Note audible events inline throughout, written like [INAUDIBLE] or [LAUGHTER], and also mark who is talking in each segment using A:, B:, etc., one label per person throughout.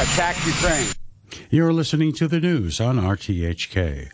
A: attack Ukraine.
B: You're listening to the news on RTHK.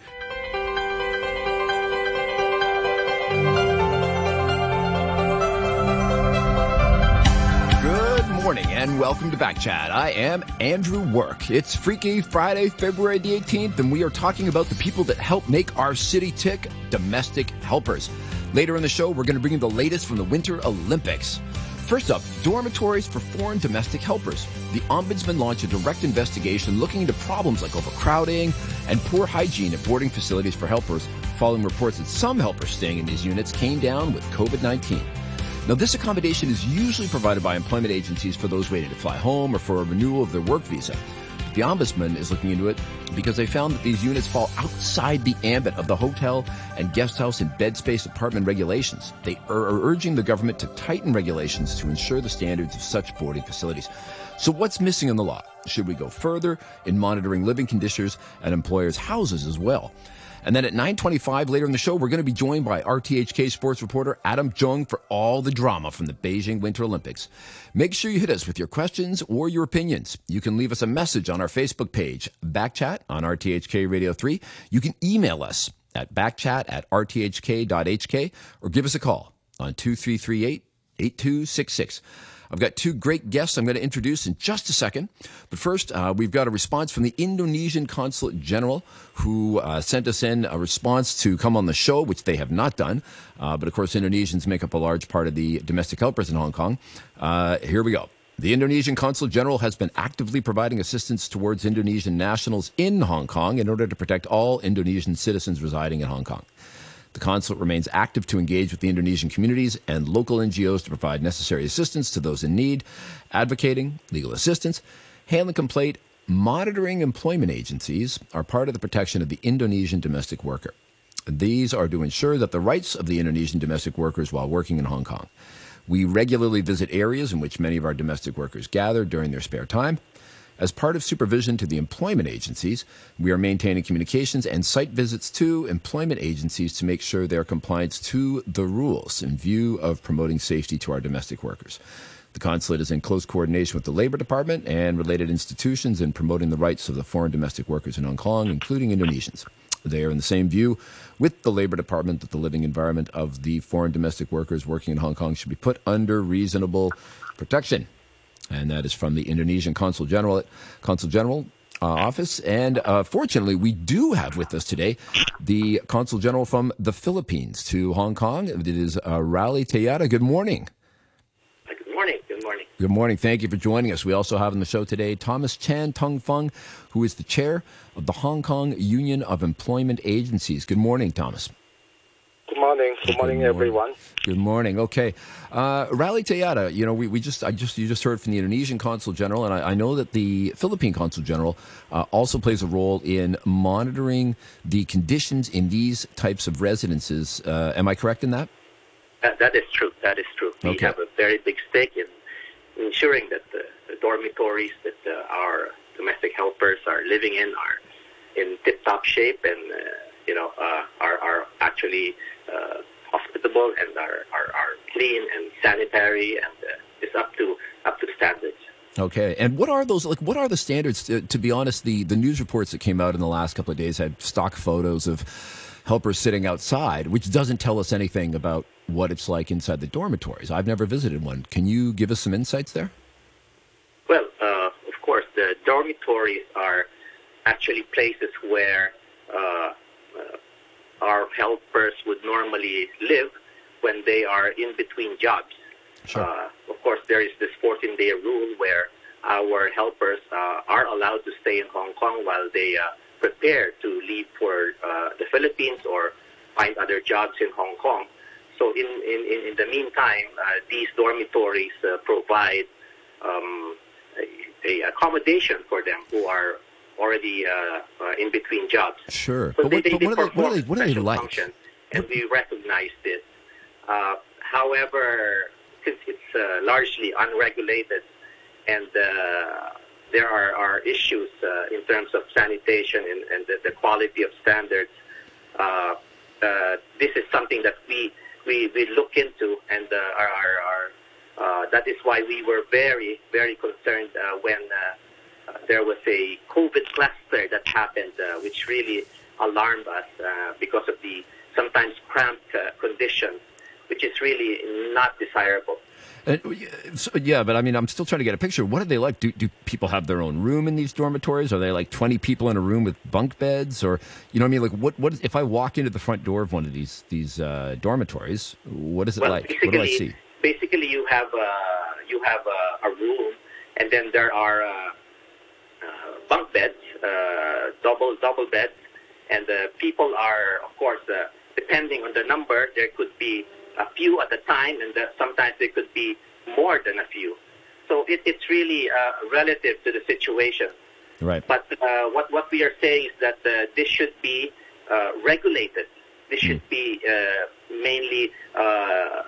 C: Good morning and welcome to Backchat. I am Andrew Work. It's Freaky Friday, February the 18th, and we are talking about the people that help make our city tick domestic helpers. Later in the show, we're going to bring you the latest from the Winter Olympics. First up, dormitories for foreign domestic helpers. The Ombudsman launched a direct investigation looking into problems like overcrowding and poor hygiene at boarding facilities for helpers, following reports that some helpers staying in these units came down with COVID 19. Now, this accommodation is usually provided by employment agencies for those waiting to fly home or for a renewal of their work visa. The Ombudsman is looking into it because they found that these units fall outside the ambit of the hotel and guest house and bed space apartment regulations. They are urging the government to tighten regulations to ensure the standards of such boarding facilities. So what's missing in the law? Should we go further in monitoring living conditions at employers' houses as well? And then at 9:25 later in the show, we're going to be joined by RTHK sports reporter Adam Jung for all the drama from the Beijing Winter Olympics. Make sure you hit us with your questions or your opinions. You can leave us a message on our Facebook page, Backchat on RTHK Radio 3. You can email us at backchat at rthk.hk or give us a call on 2338 8266. I've got two great guests I'm going to introduce in just a second. But first, uh, we've got a response from the Indonesian Consulate General who uh, sent us in a response to come on the show, which they have not done. Uh, but of course, Indonesians make up a large part of the domestic helpers in Hong Kong. Uh, here we go. The Indonesian Consul General has been actively providing assistance towards Indonesian nationals in Hong Kong in order to protect all Indonesian citizens residing in Hong Kong. The consulate remains active to engage with the Indonesian communities and local NGOs to provide necessary assistance to those in need, advocating legal assistance, handling complaint, monitoring employment agencies are part of the protection of the Indonesian domestic worker. These are to ensure that the rights of the Indonesian domestic workers while working in Hong Kong. We regularly visit areas in which many of our domestic workers gather during their spare time as part of supervision to the employment agencies, we are maintaining communications and site visits to employment agencies to make sure their compliance to the rules in view of promoting safety to our domestic workers. The consulate is in close coordination with the Labor Department and related institutions in promoting the rights of the foreign domestic workers in Hong Kong, including Indonesians. They are in the same view with the Labor Department that the living environment of the foreign domestic workers working in Hong Kong should be put under reasonable protection and that is from the Indonesian Consul General Consul General uh, office. And uh, fortunately, we do have with us today the Consul General from the Philippines to Hong Kong. It is uh, Raly Tejada. Good morning.
D: Good morning. Good morning.
C: Good morning. Thank you for joining us. We also have on the show today Thomas Chan Tung Fung, who is the chair of the Hong Kong Union of Employment Agencies. Good morning, Thomas.
E: Good morning. Good, Good morning, morning, everyone.
C: Good morning. Okay, uh, Raly Tejada. You know, we, we just I just you just heard from the Indonesian Consul General, and I, I know that the Philippine Consul General uh, also plays a role in monitoring the conditions in these types of residences. Uh, am I correct in that?
D: that? That is true. That is true. We
C: okay.
D: have a very big stake in ensuring that the, the dormitories that uh, our domestic helpers are living in are in tip-top shape and uh, you know uh, are are actually uh, hospitable and are, are, are clean and sanitary and uh, is up to up to standards.
C: Okay, and what are those like? What are the standards? To, to, be honest, the the news reports that came out in the last couple of days had stock photos of helpers sitting outside, which doesn't tell us anything about what it's like inside the dormitories. I've never visited one. Can you give us some insights there?
D: Well, uh, of course, the dormitories are actually places where uh, our helpers would normally live when they are in between jobs.
C: Sure.
D: Uh, of course, there is this 14 day rule where our helpers uh, are allowed to stay in Hong Kong while they uh, prepare to leave for uh, the Philippines or find other jobs in Hong Kong. So, in, in, in the meantime, uh, these dormitories uh, provide um, a, a accommodation for them who are already uh, uh, in between jobs.
C: Sure.
D: So
C: but
D: they,
C: what,
D: they,
C: but
D: they
C: what, are they, what, are they, what are they like?
D: Function, and we recognize this. Uh, however, since it's uh, largely unregulated and uh, there are, are issues uh, in terms of sanitation and, and the, the, quality of standards, this is something that we, we, we look into and are, are, are that is why we were very, very concerned when there was a COVID cluster that happened, uh, which really alarmed us uh, because of the sometimes cramped uh, conditions, which is really not desirable.
C: Uh, so, yeah, but I mean, I'm still trying to get a picture. What are they like? Do, do people have their own room in these dormitories? Are they like 20 people in a room with bunk beds, or you know what I mean? Like, what what if I walk into the front door of one of these these uh, dormitories? What is it
D: well,
C: like? What do I see?
D: Basically, you have uh, you have a, a, room, and then there are uh, bunk beds, uh, double double beds, and the people are, of course, depending on the number, there could be a few at a time, and sometimes there could be more than a few. So it, it's really uh, relative to the situation.
C: Right.
D: But uh, what what we are saying is that uh, this should be uh, regulated. This should mm. be uh, mainly uh,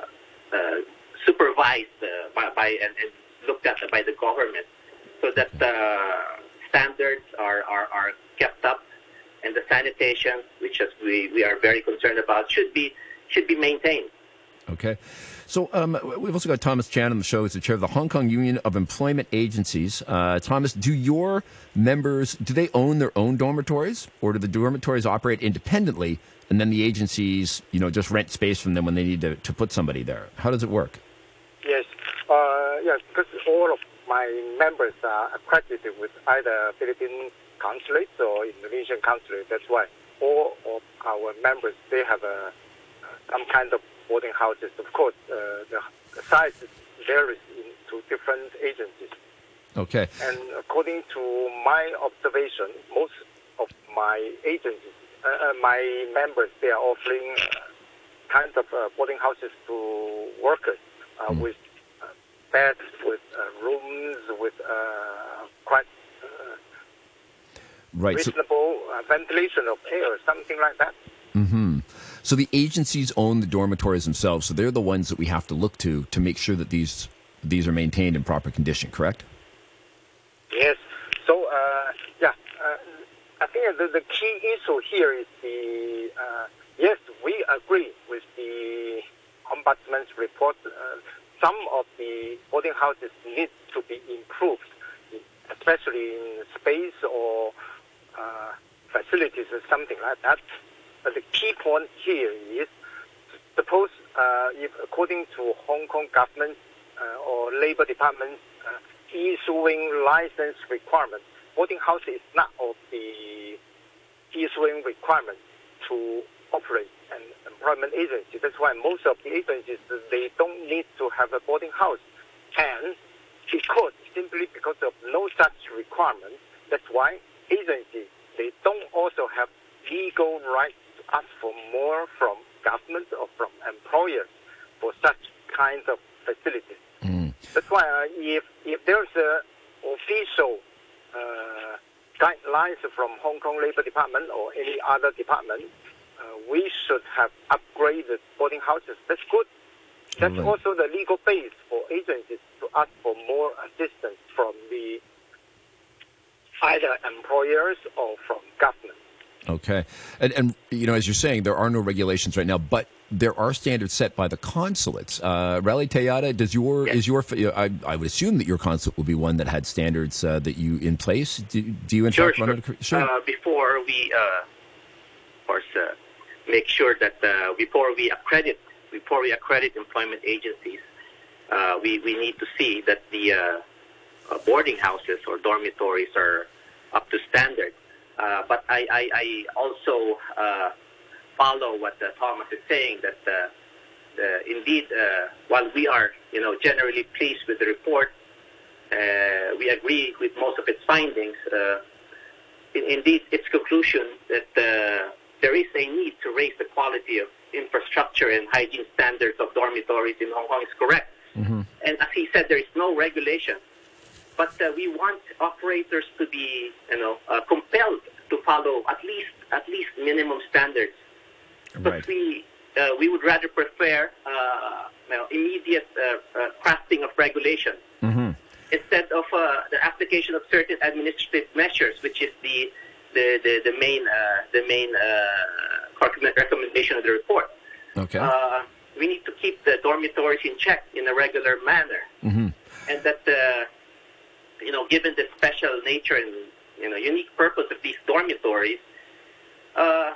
D: supervised by, by and, and, looked at by the government, so that standards are, are, are kept up, and the sanitation, which we, we are very concerned about, should be should be maintained.
C: Okay. So um, we've also got Thomas Chan on the show. He's the chair of the Hong Kong Union of Employment Agencies. Uh, Thomas, do your members do they own their own dormitories, or do the dormitories operate independently, and then the agencies, you know, just rent space from them when they need to, to put somebody there? How does it work?
E: Yes, uh, yes, because all of my members are accredited with either Philippine consulate or Indonesian consulate. That's why all of our members they have a some kind of boarding houses. Of course, uh, the size varies to different agencies.
C: Okay.
E: And according to my observation, most of my agencies, uh, uh my members, they are offering uh, kinds of uh, boarding houses to workers mm. with beds, with rooms, with quite
C: right.
E: reasonable so, ventilation of air, or something like that.
C: Mm-hmm. So the agencies own the dormitories themselves, so they're the ones that we have to look to to make sure that these these are maintained in proper condition. Correct?
E: Yes. So uh, yeah, uh, I think the, the key issue here is the uh, yes, we agree with the ombudsman's report. Some of the boarding houses need to be improved, especially in space or uh, facilities or something like that. But the key point here is, suppose uh, if according to Hong Kong government uh, or Labor Department uh, issuing license requirements, boarding house is not of the issuing requirement to operate an employment agency. That's why most of the agencies they don't need to have a boarding house, and because simply because of no such requirement, that's why agencies they don't also have legal right to ask for more from government or from employers for such kinds of facilities. Mm. That's why uh, if if there's a official uh, guidelines from Hong Kong Labor Department or any other department, we should have upgraded boarding houses. That's good. That's right. also the legal base for agencies to ask for more assistance from the either employers or from government.
C: Okay, and and you know, as you're saying, there are no regulations right now, but there are standards set by the consulates. Uh, Raly Tejada, does your yes. is your I, I would assume that your consulate will be one that had standards uh, that you in place. Do, do you in
D: sure,
C: fact
D: sure.
C: run?
D: Sure. Uh, before we, uh, of course, uh, make sure that uh, before we accredit before we accredit employment agencies, we we need to see that the boarding houses or dormitories are up to standard. Uh, but I, I, I also uh, follow what uh, Thomas is saying that uh, indeed, uh, while we are you know generally pleased with the report, uh, we agree with most of its findings. In, indeed, its conclusion that there is a need to raise the quality of infrastructure and hygiene standards of dormitories in Hong Kong is correct. Mm-hmm. And as he said, there is no regulation but uh, we want operators to be, you know, uh, compelled to follow at least at least minimum standards. But right. we uh, we would rather prefer uh, you know, immediate uh, uh, crafting of regulation mm-hmm. instead of the application of certain administrative measures, which is the the, the, the main the main recommendation of the report.
C: Okay.
D: we need to keep the dormitories in check in a regular manner, mm-hmm. and that you know, given the special nature and you know unique purpose of these dormitories, uh,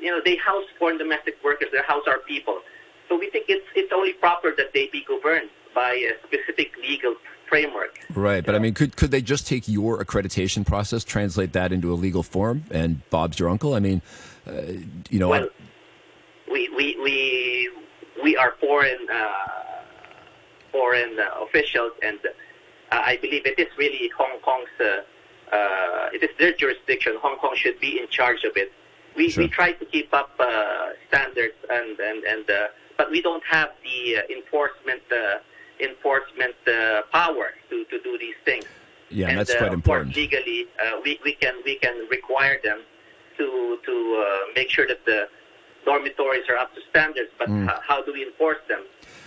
D: you know, they house foreign domestic workers. They house our people. So we think it's it's only proper that they be governed by a specific legal framework.
C: Right, but I mean, could could they just take your accreditation process, translate that into a legal form, and Bob's your uncle? I mean, uh, you know.
D: Well, we we we we are foreign uh, foreign uh, officials, and uh, I believe it is really Hong Kong's. Uh, uh, it is their jurisdiction. Hong Kong should be in charge of it. We
C: Sure.
D: we try to keep up standards, and and and but we don't have the enforcement enforcement power to, to do these things.
C: yeah,
D: and
C: that's
D: uh,
C: quite important.
D: legally, uh, we, we can we can require them to to uh, make sure that the dormitories are up to standards. But
C: Mm.
D: h- how do we enforce them?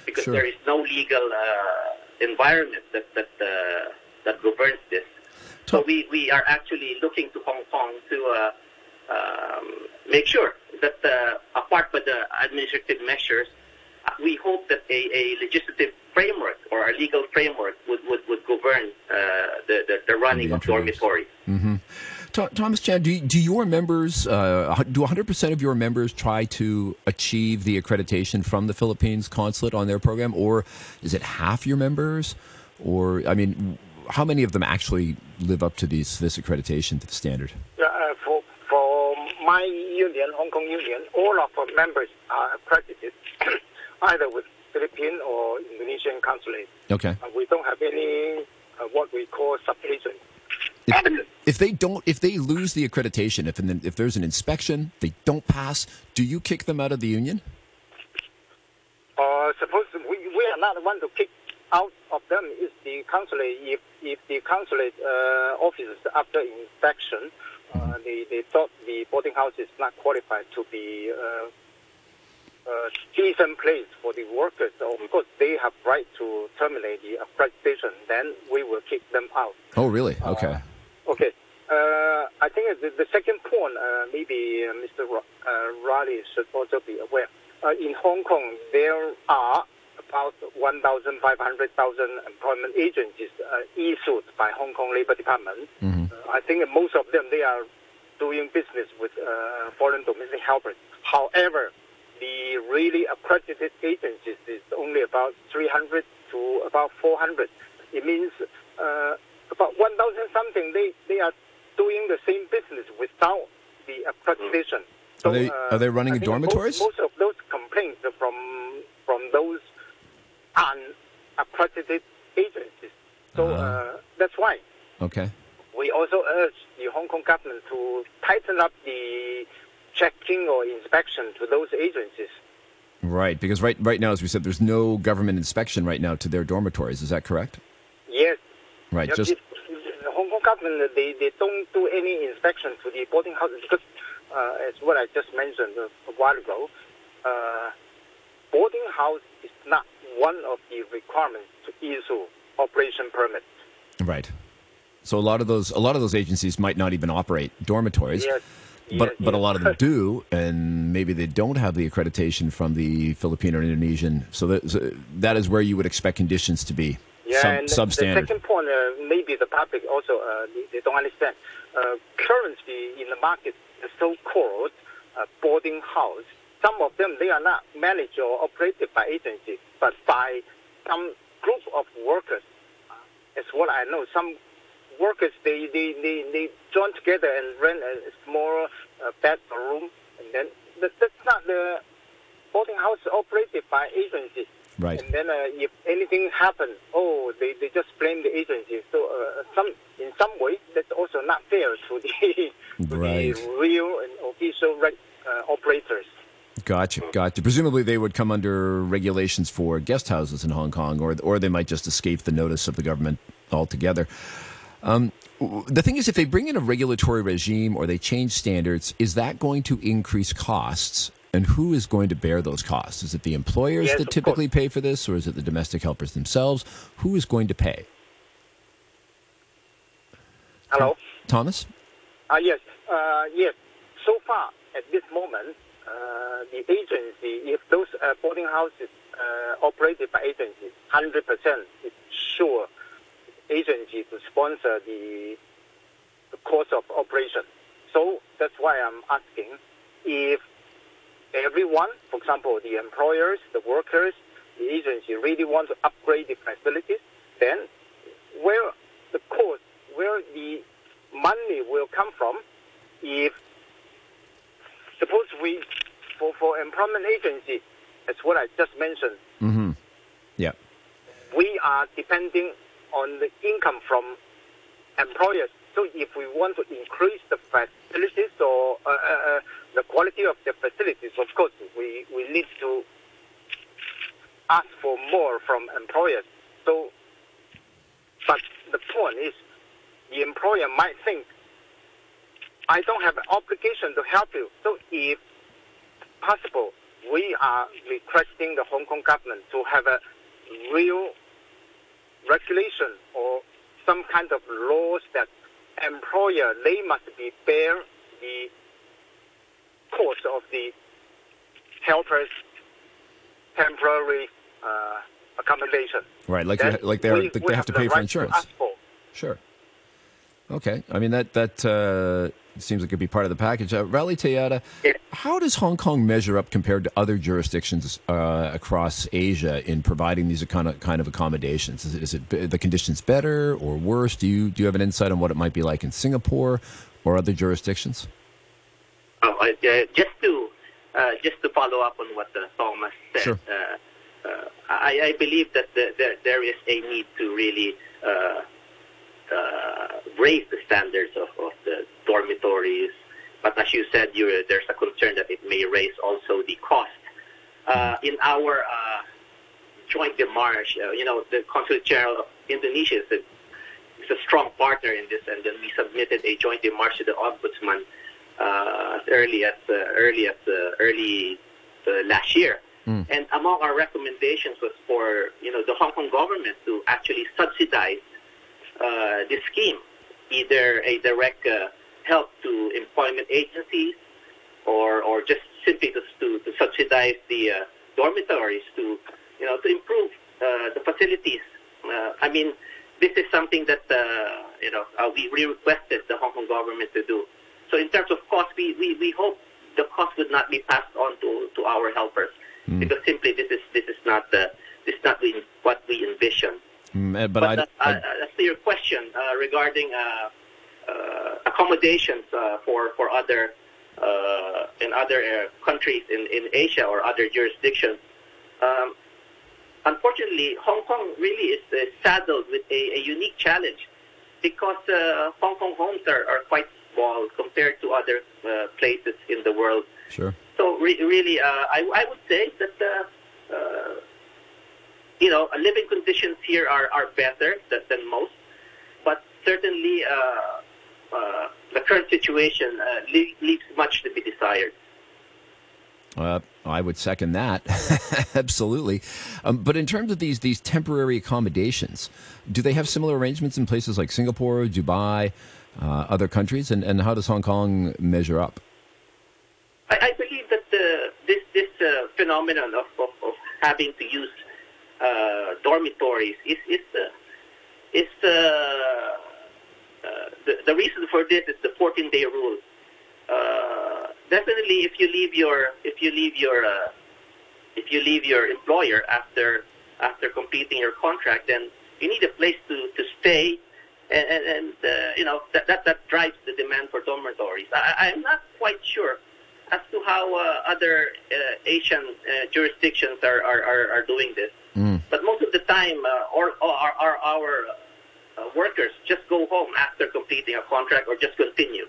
D: Because
C: Sure.
D: there is no legal uh, environment that that uh, that governs this. So we, we are actually looking to Hong Kong to uh, um, make sure that uh, apart from the administrative measures, uh, we hope that a, a legislative framework or a legal framework would, would, would govern uh, the, the, the running
C: Be
D: of
C: introduced.
D: dormitories.
C: Tho- Thomas Chan, do, do your members, uh, do 100% of your members try to achieve the accreditation from the Philippines consulate on their program, or is it half your members? Or, I mean, how many of them actually live up to these, this accreditation to the standard?
E: Uh, for for my union, Hong Kong Union, all of our members are accredited, [COUGHS] either with Philippine or Indonesian consulate.
C: Okay.
E: Uh, we don't have any uh, what we call sub-agent.
C: If, if they don't, if they lose the accreditation, if an, if there's an inspection, they don't pass, do you kick them out of the union?
E: Uh, suppose we, we are not the one to kick out of them. Is the consulate if if the consulate uh, officers after inspection, uh, they they thought the boarding house is not qualified to be. Uh, a decent place for the workers. So of course, they have right to terminate the accreditation. Then we will kick them out.
C: Oh, really? Okay.
E: Okay. Uh, I think the, the second point, uh, maybe uh, Mr. Uh, Riley should also be aware. Uh, in Hong Kong, there are about 1,500,000 employment agencies uh, issued by Hong Kong Labor Department. Uh, I think most of them, they are doing business with uh, foreign domestic helpers. However, the really accredited agencies is only about 300 to about 400. It means uh, about 1,000 something, they, they are doing the same business without the accreditation.
C: Are they-
E: uh,
C: are they running dormitories?
E: Most, most of those complaints are from from those unaccredited agencies. So
C: Uh-huh.
E: uh, that's why
C: Okay.
E: we also urge the Hong Kong government to tighten up the checking or inspection to those agencies.
C: Right, because right right now, as we said, there's no government inspection right now to their dormitories. Is that correct?
E: Yes,
C: Right.
E: Yeah,
C: Just
E: it- the Hong Kong government they, they don't do any inspection to the boarding houses because, uh, as what I just mentioned a, while ago, uh, boarding house is not one of the requirements to issue operation permit.
C: right. So a lot of those a lot of those agencies might not even operate dormitories.
E: Yes,
C: But but a lot of them do, and maybe they don't have the accreditation from the Philippine or Indonesian. So that so that is where you would expect conditions to be
E: Yeah,
C: sub,
E: and
C: substandard.
E: The second point, uh, maybe the public also uh, they, they don't understand. Uh, currently in the market, the so-called uh, boarding house, some of them they are not managed or operated by agencies, but by some group of workers. Uh, As what I know, some workers they they, they, they join together and rent a small uh, bedroom, and then that, that's not the boarding house operated by agencies.
C: Right.
E: And then uh, if anything happens, oh, they, they just blame the agency. So uh, some in some way, that's also not fair to the, [LAUGHS] to
C: Right.
E: the real and official reg, uh, operators.
C: Gotcha, gotcha. Presumably, they would come under regulations for guest houses in Hong Kong, or or they might just escape the notice of the government altogether. Um, the thing is, if they bring in a regulatory regime or they change standards, is that going to increase costs? And who is going to bear those costs? Is it the employers
E: Yes,
C: that typically pay for this, or is it the domestic helpers themselves? Who is going to pay?
E: Hello.
C: Thomas?
E: Ah yes, uh, yes. So far, at this moment, uh, the agency, if those uh, boarding houses uh, operated by agencies, hundred percent, it's sure agency to sponsor the, the cost of operation. So that's why I'm asking if everyone, for example, the employers, the workers, the agency really want to upgrade the facilities, then where the cost, where the money will come from if suppose we for, for employment agency, as what I just mentioned,
C: Mm-hmm. Yeah.
E: we are depending on the income from employers. So if we want to increase the facilities or uh, uh, uh, the quality of the facilities, of course, we, we need to ask for more from employers. So, but the point is, the employer might think, I don't have an obligation to help you. So if possible, we are requesting the Hong Kong government to have a real regulation or some kind of laws that employer they must be bear the cost of the helpers temporary uh, accommodation.
C: Right. Like you, like they like they have to
E: the
C: pay for
E: right
C: insurance.
E: for.
C: Sure. Okay. I mean that that uh, seems like it could be part of the package. Uh, Tejada,
D: Yeah.
C: how does Hong Kong measure up compared to other jurisdictions uh, across Asia in providing these kind of kind of accommodations? Is it, is it the conditions better or worse? Do you do you have an insight on what it might be like in Singapore or other jurisdictions?
D: Oh, uh, just to uh, just to follow up on what uh, Thomas said,
C: Sure.
D: uh, uh, I, I believe that the, there there is a need to really raise the standards of, of the dormitories. But as you said, you, there's a concern that it may raise also the cost. Uh, in our uh, joint demarche, uh, you know, the Consulate General of Indonesia is a, is a strong partner in this, and then we submitted a joint demarche to the Ombudsman uh, as early as uh, early as uh, early uh, last year. And among our recommendations was for you know the Hong Kong government to actually subsidize uh, this scheme, either a direct uh, help to employment agencies, or or just simply to to, to subsidize the uh, dormitories to you know to improve uh, the facilities. Uh, I mean, this is something that uh, you know uh, we we requested the Hong Kong government to do. So in terms of cost, we, we, we hope the cost would not be passed on to, to our helpers because simply this is this is not the this is not we, what we envision.
C: Mm, uh, but
D: But
C: I,
D: uh, uh, as to your question uh, regarding uh, uh, accommodations uh, for for other uh, in other uh, countries in, in Asia or other jurisdictions, um, unfortunately, Hong Kong really is saddled with a, a unique challenge because uh, Hong Kong homes are, are quite small compared to other uh, places in the world.
C: sure.
D: So re- really, uh, I, I would say that uh, uh, you know living conditions here are, are better than, than most, but certainly uh, uh, the current situation uh, le- leaves much to be desired.
C: Uh, I would second that, [LAUGHS] absolutely. Um, but in terms of these these temporary accommodations, do they have similar arrangements in places like Singapore, Dubai, uh, other countries, and, and how does Hong Kong measure up?
D: I, I believe that the, this this uh, phenomenon of, of, of having to use uh, dormitories is is uh, is uh, uh, the the reason for this is the 14 day rule. Definitely, if you leave your if you leave your if you leave your employer after after completing your contract, then you need a place to, to stay, and, and, uh, you know that, that that drives the demand for dormitories. I, I'm not quite sure as to how uh, other uh, Asian uh, jurisdictions are, are, are doing this. But most of the time, uh, or, or our, our, our uh, workers just go home after completing a contract or just continue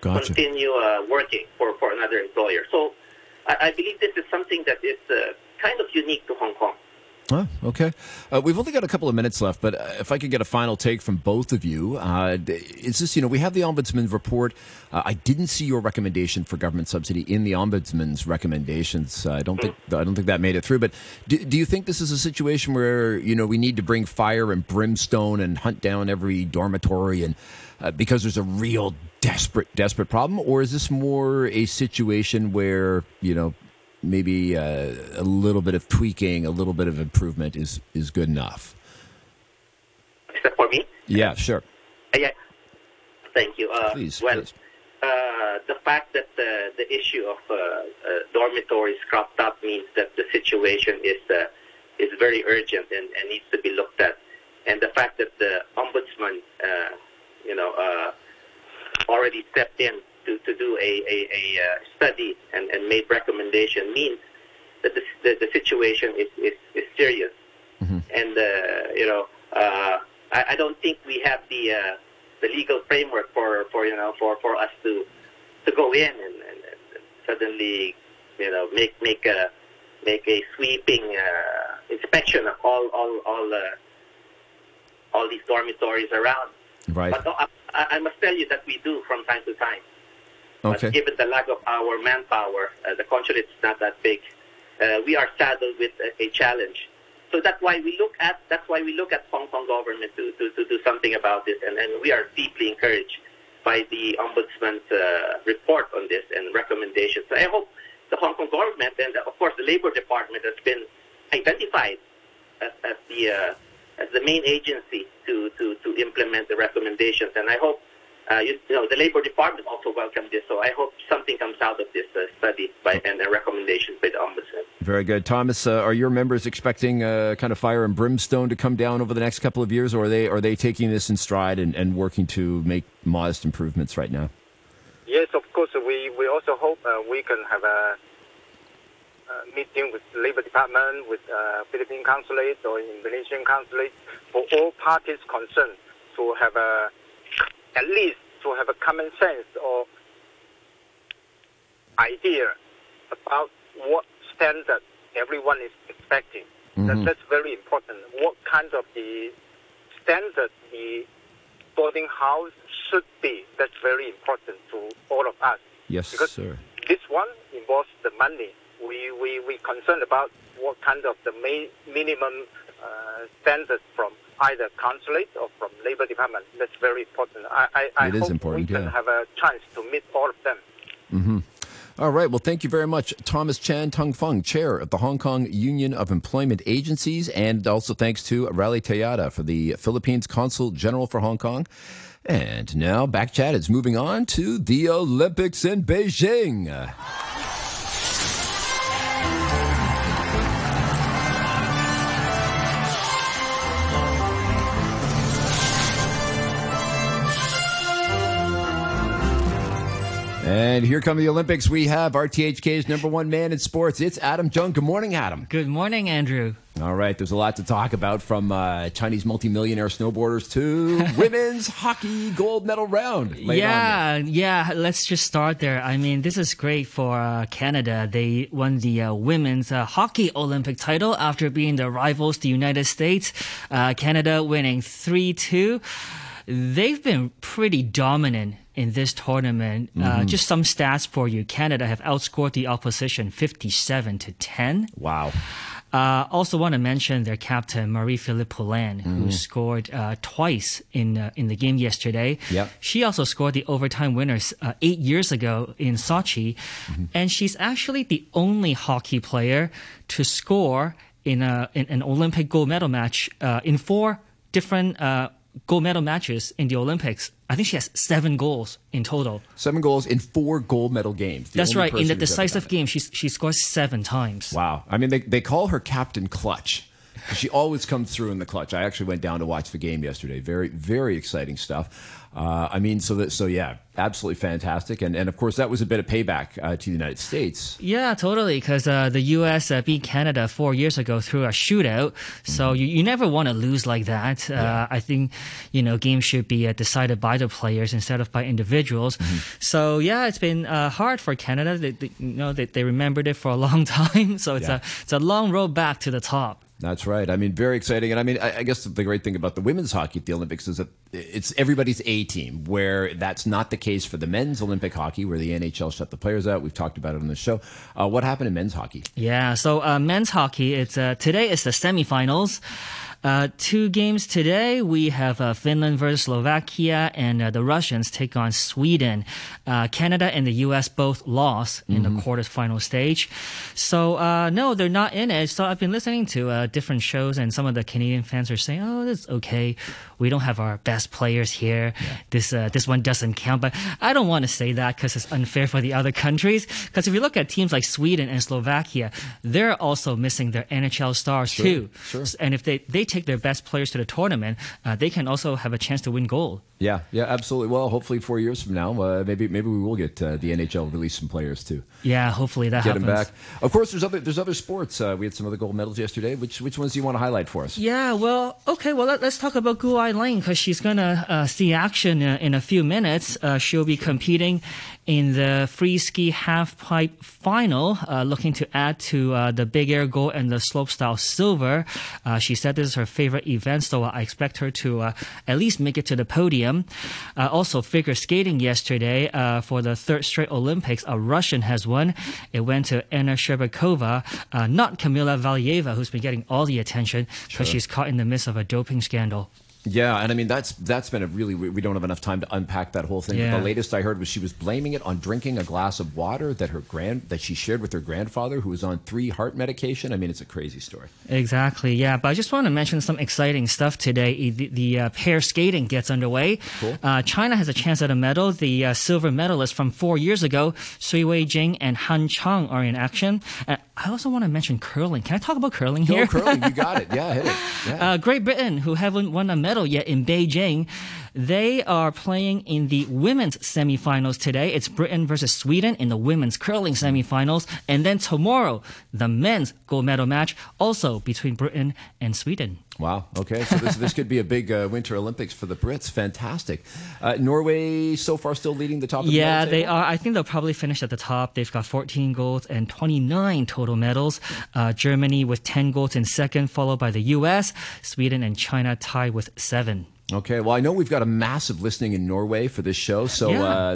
C: Gotcha.
D: continue uh, working for, for another employer. So I, I believe this is something that is uh, kind of unique to Hong Kong.
C: Oh, okay. Uh, we've only got a couple of minutes left, but uh, if I could get a final take from both of you, uh, it's just, you know, we have the Ombudsman's report. Uh, I didn't see your recommendation for government subsidy in the Ombudsman's recommendations. Uh, I don't think I don't think that made it through. But do, do you think this is a situation where, you know, we need to bring fire and brimstone and hunt down every dormitory and uh, because there's a real desperate, desperate problem? Or is this more a situation where, you know, maybe uh, a little bit of tweaking, a little bit of improvement is is good enough.
D: Is that for me.
C: Yeah, sure.
D: Uh, yeah. Thank you. Uh,
C: Please,
D: well,
C: please.
D: Uh, the fact that the, the issue of uh, uh, dormitories cropped up means that the situation is uh, is very urgent and, and needs to be looked at. And the fact that the ombudsman, uh, you know, uh, already stepped in to, to do a, a, a uh, study and, and made recommendation means that the, the, the situation is, is, is serious. And, uh, you know, uh, I, I don't think we have the, uh, the legal framework for, for, you know, for, for us to, to go in and, and, and suddenly, you know, make, make a, make a sweeping, uh, inspection of all, all, all, uh, all these dormitories around.
C: Right.
D: But uh, I, I must tell you that we do from time to time.
C: Okay.
D: But given the lack of our manpower, uh, the consulate is not that big. Uh, we are saddled with a, a challenge. So that's why we look at that's why we look at Hong Kong government to, to, to do something about this, and, and we are deeply encouraged by the ombudsman's uh, report on this and recommendations. So I hope the Hong Kong government and of course the Labor Department has been identified as, as the uh, as the main agency to, to, to implement the recommendations, and I hope uh, you, you know the Labor Department also welcomed this. So I hope something comes out of this uh, study by, and the recommendations by the ombudsman.
C: Very good. Thomas, uh, are your members expecting uh, kind of fire and brimstone to come down over the next couple of years, or are they, are they taking this in stride and, and working to make modest improvements right now?
E: Yes, of course. We, we also hope uh, we can have a, a meeting with Labor Department, with uh, Philippine consulate or Indonesian consulate, for all parties concerned to have a at least to have a common sense or idea about what standard everyone is expecting. That, that's very important. What kind of the standard the boarding house should be. That's very important to all of us.
C: Yes,
E: Because
C: sir.
E: this one involves the money. We we we concerned about what kind of the main minimum uh, standards from either consulate or from labor department. That's very important. I I, I
C: It is
E: hope
C: important,
E: we can have a chance to meet all of them. Mm-hmm.
C: All right. Well, thank you very much, Thomas Chan Tung Fung, Chair of the Hong Kong Union of Employment Agencies, and also thanks to Raly Tejada for the Philippines Consul General for Hong Kong. And now, back chat is moving on to the Olympics in Beijing. And here come the Olympics. We have RTHK's number one man in sports. It's Adam Jung. Good morning, Adam.
A: Good morning, Andrew.
C: All right, there's a lot to talk about from uh, Chinese multimillionaire snowboarders to [LAUGHS] women's hockey gold medal round. Lay it on me.
A: yeah, yeah. Let's just start there. I mean, this is great for uh, Canada. They won the uh, women's uh, hockey Olympic title after being the rivals, the United States. Uh, Canada winning three two. They've been pretty dominant in this tournament. Uh, just some stats for you. Canada have outscored the opposition 57 to 10.
C: Wow.
A: Uh, also want to mention their captain Marie-Philip Poulin, who scored uh, twice in uh, in the game yesterday.
C: Yep.
A: She also scored the overtime winners uh, eight years ago in Sochi, and she's actually the only hockey player to score in a in an Olympic gold medal match uh, in four different uh, gold medal matches in the Olympics. I think she has seven goals in total.
C: Seven goals in four gold medal games. The
A: That's right. In the decisive game, she she scores seven times.
C: Wow. I mean, they, they call her Captain Clutch. She always comes through in the clutch. I actually went down to watch the game yesterday. Very, very exciting stuff. Uh, I mean, so that, so yeah, absolutely fantastic. And, and of course, that was a bit of payback uh, to the United States.
A: Yeah, totally. Because uh, the U.S. Uh, beat Canada four years ago through a shootout, so you, you never want to lose like that. Uh, I think you know games should be uh, decided by the players instead of by individuals. So yeah, it's been uh, hard for Canada. They, they, you know, they, they remembered it for a long [LAUGHS] time. So it's
C: Yeah.
A: a it's a long road back to the top.
C: That's right. I mean, very exciting. And I mean, I, I guess the great thing about the women's hockey at the Olympics is that it's everybody's A team, where that's not the case for the men's Olympic hockey, where the NHL shut the players out. We've talked about it on the show. Uh, what happened in men's hockey?
A: Yeah. So uh, men's hockey, it's uh, today is the semifinals. Uh, two games today. We have uh, Finland versus Slovakia, and uh, the Russians take on Sweden. Uh, Canada and the U.S. both lost in the quarterfinal stage. So, uh, no, they're not in it. So I've been listening to uh, different shows, and some of the Canadian fans are saying, oh, it's okay. We don't have our best players here. This, uh, this one doesn't count. But I don't want to say that because it's unfair for the other countries. Because if you look at teams like Sweden and Slovakia, they're also missing their NHL stars too.
C: sure.
A: And if they, they take their best players to the tournament, uh, they can also have a chance to win gold.
C: Yeah, yeah, absolutely. Well, hopefully, four years from now, uh, maybe maybe we will get uh, the NHL release some players too.
A: Yeah, hopefully that
C: Get
A: happens.
C: them back. Of course, there's other there's other sports. Uh, we had some other gold medals yesterday. Which which ones do you want to highlight for us?
A: Yeah, well, okay, well, let, us talk about Gu Ai Ling because she's going to uh, see action uh, in a few minutes. Uh, she'll be competing in the free ski half pipe final, uh, looking to add to uh, the big air gold and the slopestyle silver. Uh, she said this is her favorite event, so I expect her to uh, at least make it to the podium. Uh, also, figure skating yesterday uh, for the third straight Olympics, a Russian has won. It went to Anna Shcherbakova, uh, not Kamila Valieva, who's been getting all the attention because she's caught in the midst of a doping scandal.
C: Yeah, and I mean that's that's been a really we we don't have enough time to unpack that whole thing. But
A: Yeah.
C: the latest I heard was she was blaming it on drinking a glass of water that her grand that she shared with her grandfather who was on three heart medication. I mean, it's a crazy story.
A: Exactly, yeah. But I just want to mention some exciting stuff today. The, the uh, pair skating gets underway.
C: Cool.
A: Uh, China has a chance at a medal. The uh, silver medalist from four years ago, Sui Wenjing and Han Cong, are in action. I also want to mention curling. Can I talk about curling
C: No
A: here?
C: curling, you got it. [LAUGHS] Yeah, hit it. Yeah.
A: Uh, Great Britain, who haven't won a medal yet in Beijing, they are playing in the women's semifinals today. It's Britain versus Sweden in the women's curling semifinals. And then tomorrow, the men's gold medal match, also between Britain and Sweden.
C: Wow. Okay. So this this could be a big uh, Winter Olympics for the Brits. Fantastic. Uh, Norway so far still leading the top. Of the
A: Yeah,
C: medal
A: they are. I think they'll probably finish at the top. They've got 14 golds and 29 total medals. Uh, Germany with 10 golds in second, followed by the U.S. Sweden and China tied with seven.
C: Okay. Well, I know we've got a massive listening in Norway for this show, so
A: Yeah.
C: uh,